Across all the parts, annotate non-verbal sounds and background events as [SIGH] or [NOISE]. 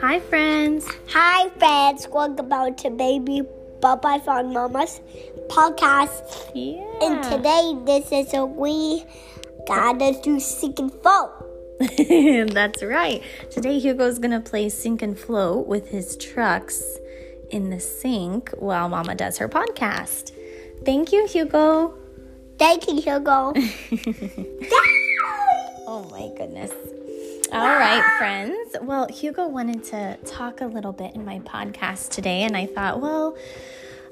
Hi, friends. Hi, friends. Welcome back to Baby Bump Life Mama's podcast. Yeah. And today, this is a we gotta do sink and float. [LAUGHS] That's right. Today, Hugo's gonna play sink and float with his trucks in the sink while Mama does her podcast. Thank you, Hugo. Thank you, Hugo. [LAUGHS] oh my goodness. All right, friends. Well, Hugo wanted to talk a little bit in my podcast today, and I thought, well,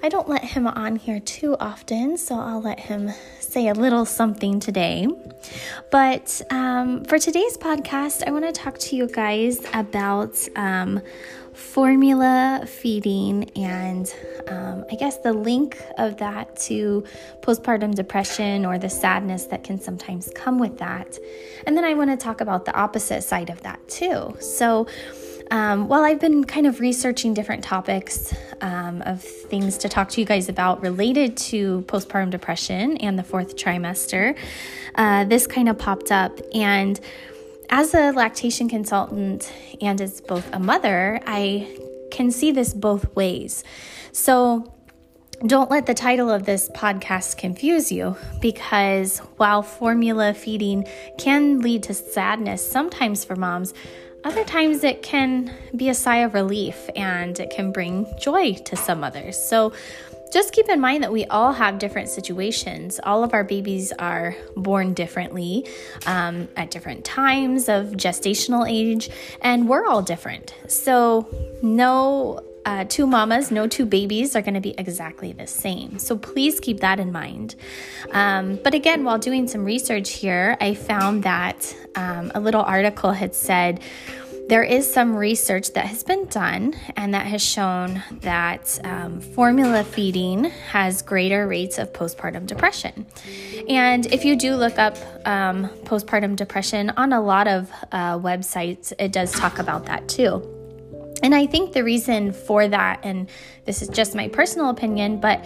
I don't let him on here too often, so I'll let him say a little something today. But um, for today's podcast, I want to talk to you guys about um, formula feeding and um, I guess the link of that to postpartum depression or the sadness that can sometimes come with that. And then I want to talk about the opposite side of that too. So, um, while I've been kind of researching different topics um, of things to talk to you guys about related to postpartum depression and the fourth trimester, uh, this kind of popped up. And as a lactation consultant and as both a mother, I can see this both ways. So, don't let the title of this podcast confuse you because while formula feeding can lead to sadness sometimes for moms, other times it can be a sigh of relief and it can bring joy to some others. So, just keep in mind that we all have different situations. All of our babies are born differently um, at different times of gestational age, and we're all different. So, no uh, two mamas, no two babies are going to be exactly the same. So please keep that in mind. Um, but again, while doing some research here, I found that um, a little article had said, there is some research that has been done and that has shown that um, formula feeding has greater rates of postpartum depression. And if you do look up um, postpartum depression on a lot of uh, websites, it does talk about that too. And I think the reason for that, and this is just my personal opinion, but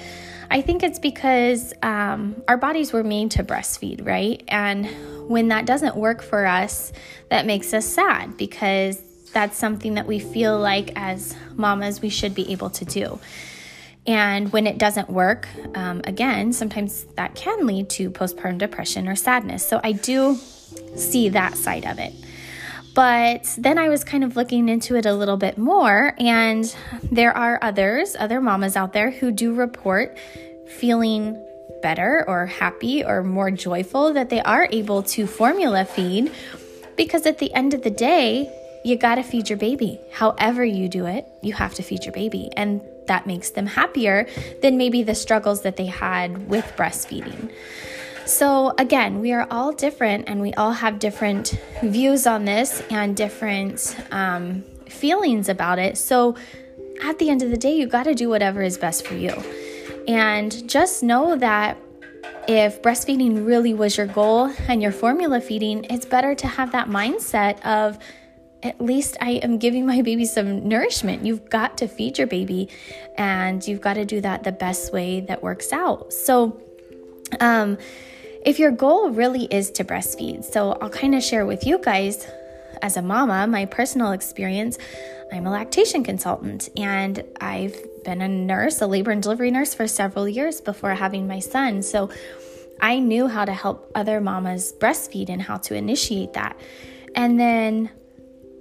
I think it's because um, our bodies were made to breastfeed, right? And when that doesn't work for us, that makes us sad because that's something that we feel like as mamas we should be able to do. And when it doesn't work, um, again, sometimes that can lead to postpartum depression or sadness. So I do see that side of it. But then I was kind of looking into it a little bit more, and there are others, other mamas out there who do report feeling better or happy or more joyful that they are able to formula feed because at the end of the day, you got to feed your baby. However, you do it, you have to feed your baby. And that makes them happier than maybe the struggles that they had with breastfeeding. So, again, we are all different and we all have different views on this and different um, feelings about it. So, at the end of the day, you got to do whatever is best for you. And just know that if breastfeeding really was your goal and your formula feeding, it's better to have that mindset of, at least I am giving my baby some nourishment. You've got to feed your baby and you've got to do that the best way that works out. So, um, if your goal really is to breastfeed, so I'll kind of share with you guys as a mama my personal experience. I'm a lactation consultant and I've been a nurse, a labor and delivery nurse for several years before having my son. So I knew how to help other mamas breastfeed and how to initiate that. And then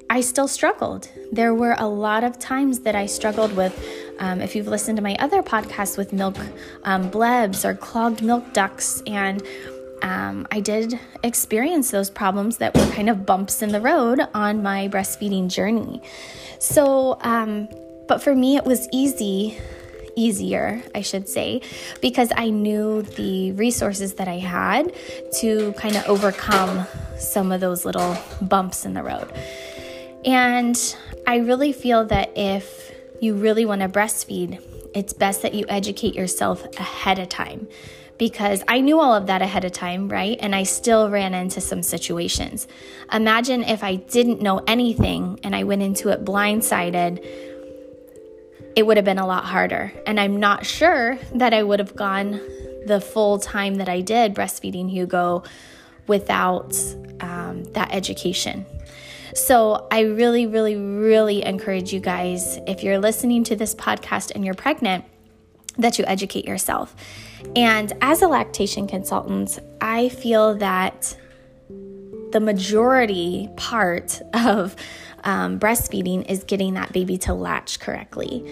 I still struggled. There were a lot of times that I struggled with. Um, if you've listened to my other podcasts with milk um, blebs or clogged milk ducts, and um, I did experience those problems that were kind of bumps in the road on my breastfeeding journey. So, um, but for me, it was easy easier, I should say, because I knew the resources that I had to kind of overcome some of those little bumps in the road. And I really feel that if you really want to breastfeed, it's best that you educate yourself ahead of time because I knew all of that ahead of time, right? And I still ran into some situations. Imagine if I didn't know anything and I went into it blindsided, it would have been a lot harder. And I'm not sure that I would have gone the full time that I did breastfeeding Hugo without um, that education. So, I really, really, really encourage you guys, if you're listening to this podcast and you're pregnant, that you educate yourself. And as a lactation consultant, I feel that the majority part [LAUGHS] of um, breastfeeding is getting that baby to latch correctly.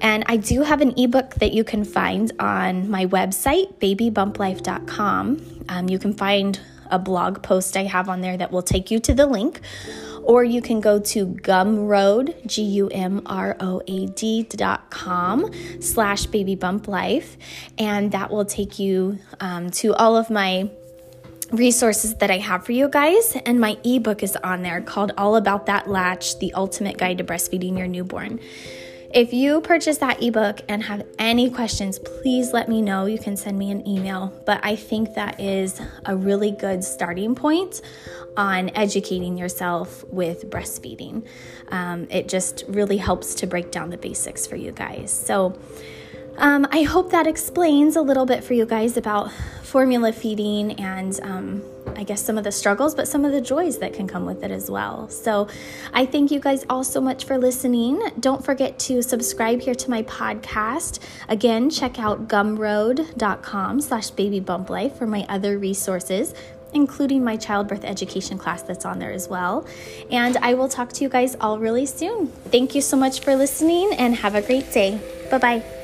And I do have an ebook that you can find on my website, babybumplife.com. Um, you can find a blog post I have on there that will take you to the link. Or you can go to gumroad, G U M R O A D dot com slash baby bump life, and that will take you um, to all of my resources that I have for you guys. And my ebook is on there called All About That Latch The Ultimate Guide to Breastfeeding Your Newborn. If you purchase that ebook and have any questions, please let me know. You can send me an email. But I think that is a really good starting point on educating yourself with breastfeeding. Um, it just really helps to break down the basics for you guys. So, um, I hope that explains a little bit for you guys about formula feeding and um, I guess some of the struggles, but some of the joys that can come with it as well. So I thank you guys all so much for listening. Don't forget to subscribe here to my podcast. Again, check out gumroad.com slash baby bump life for my other resources including my childbirth education class that's on there as well. And I will talk to you guys all really soon. Thank you so much for listening and have a great day. Bye bye.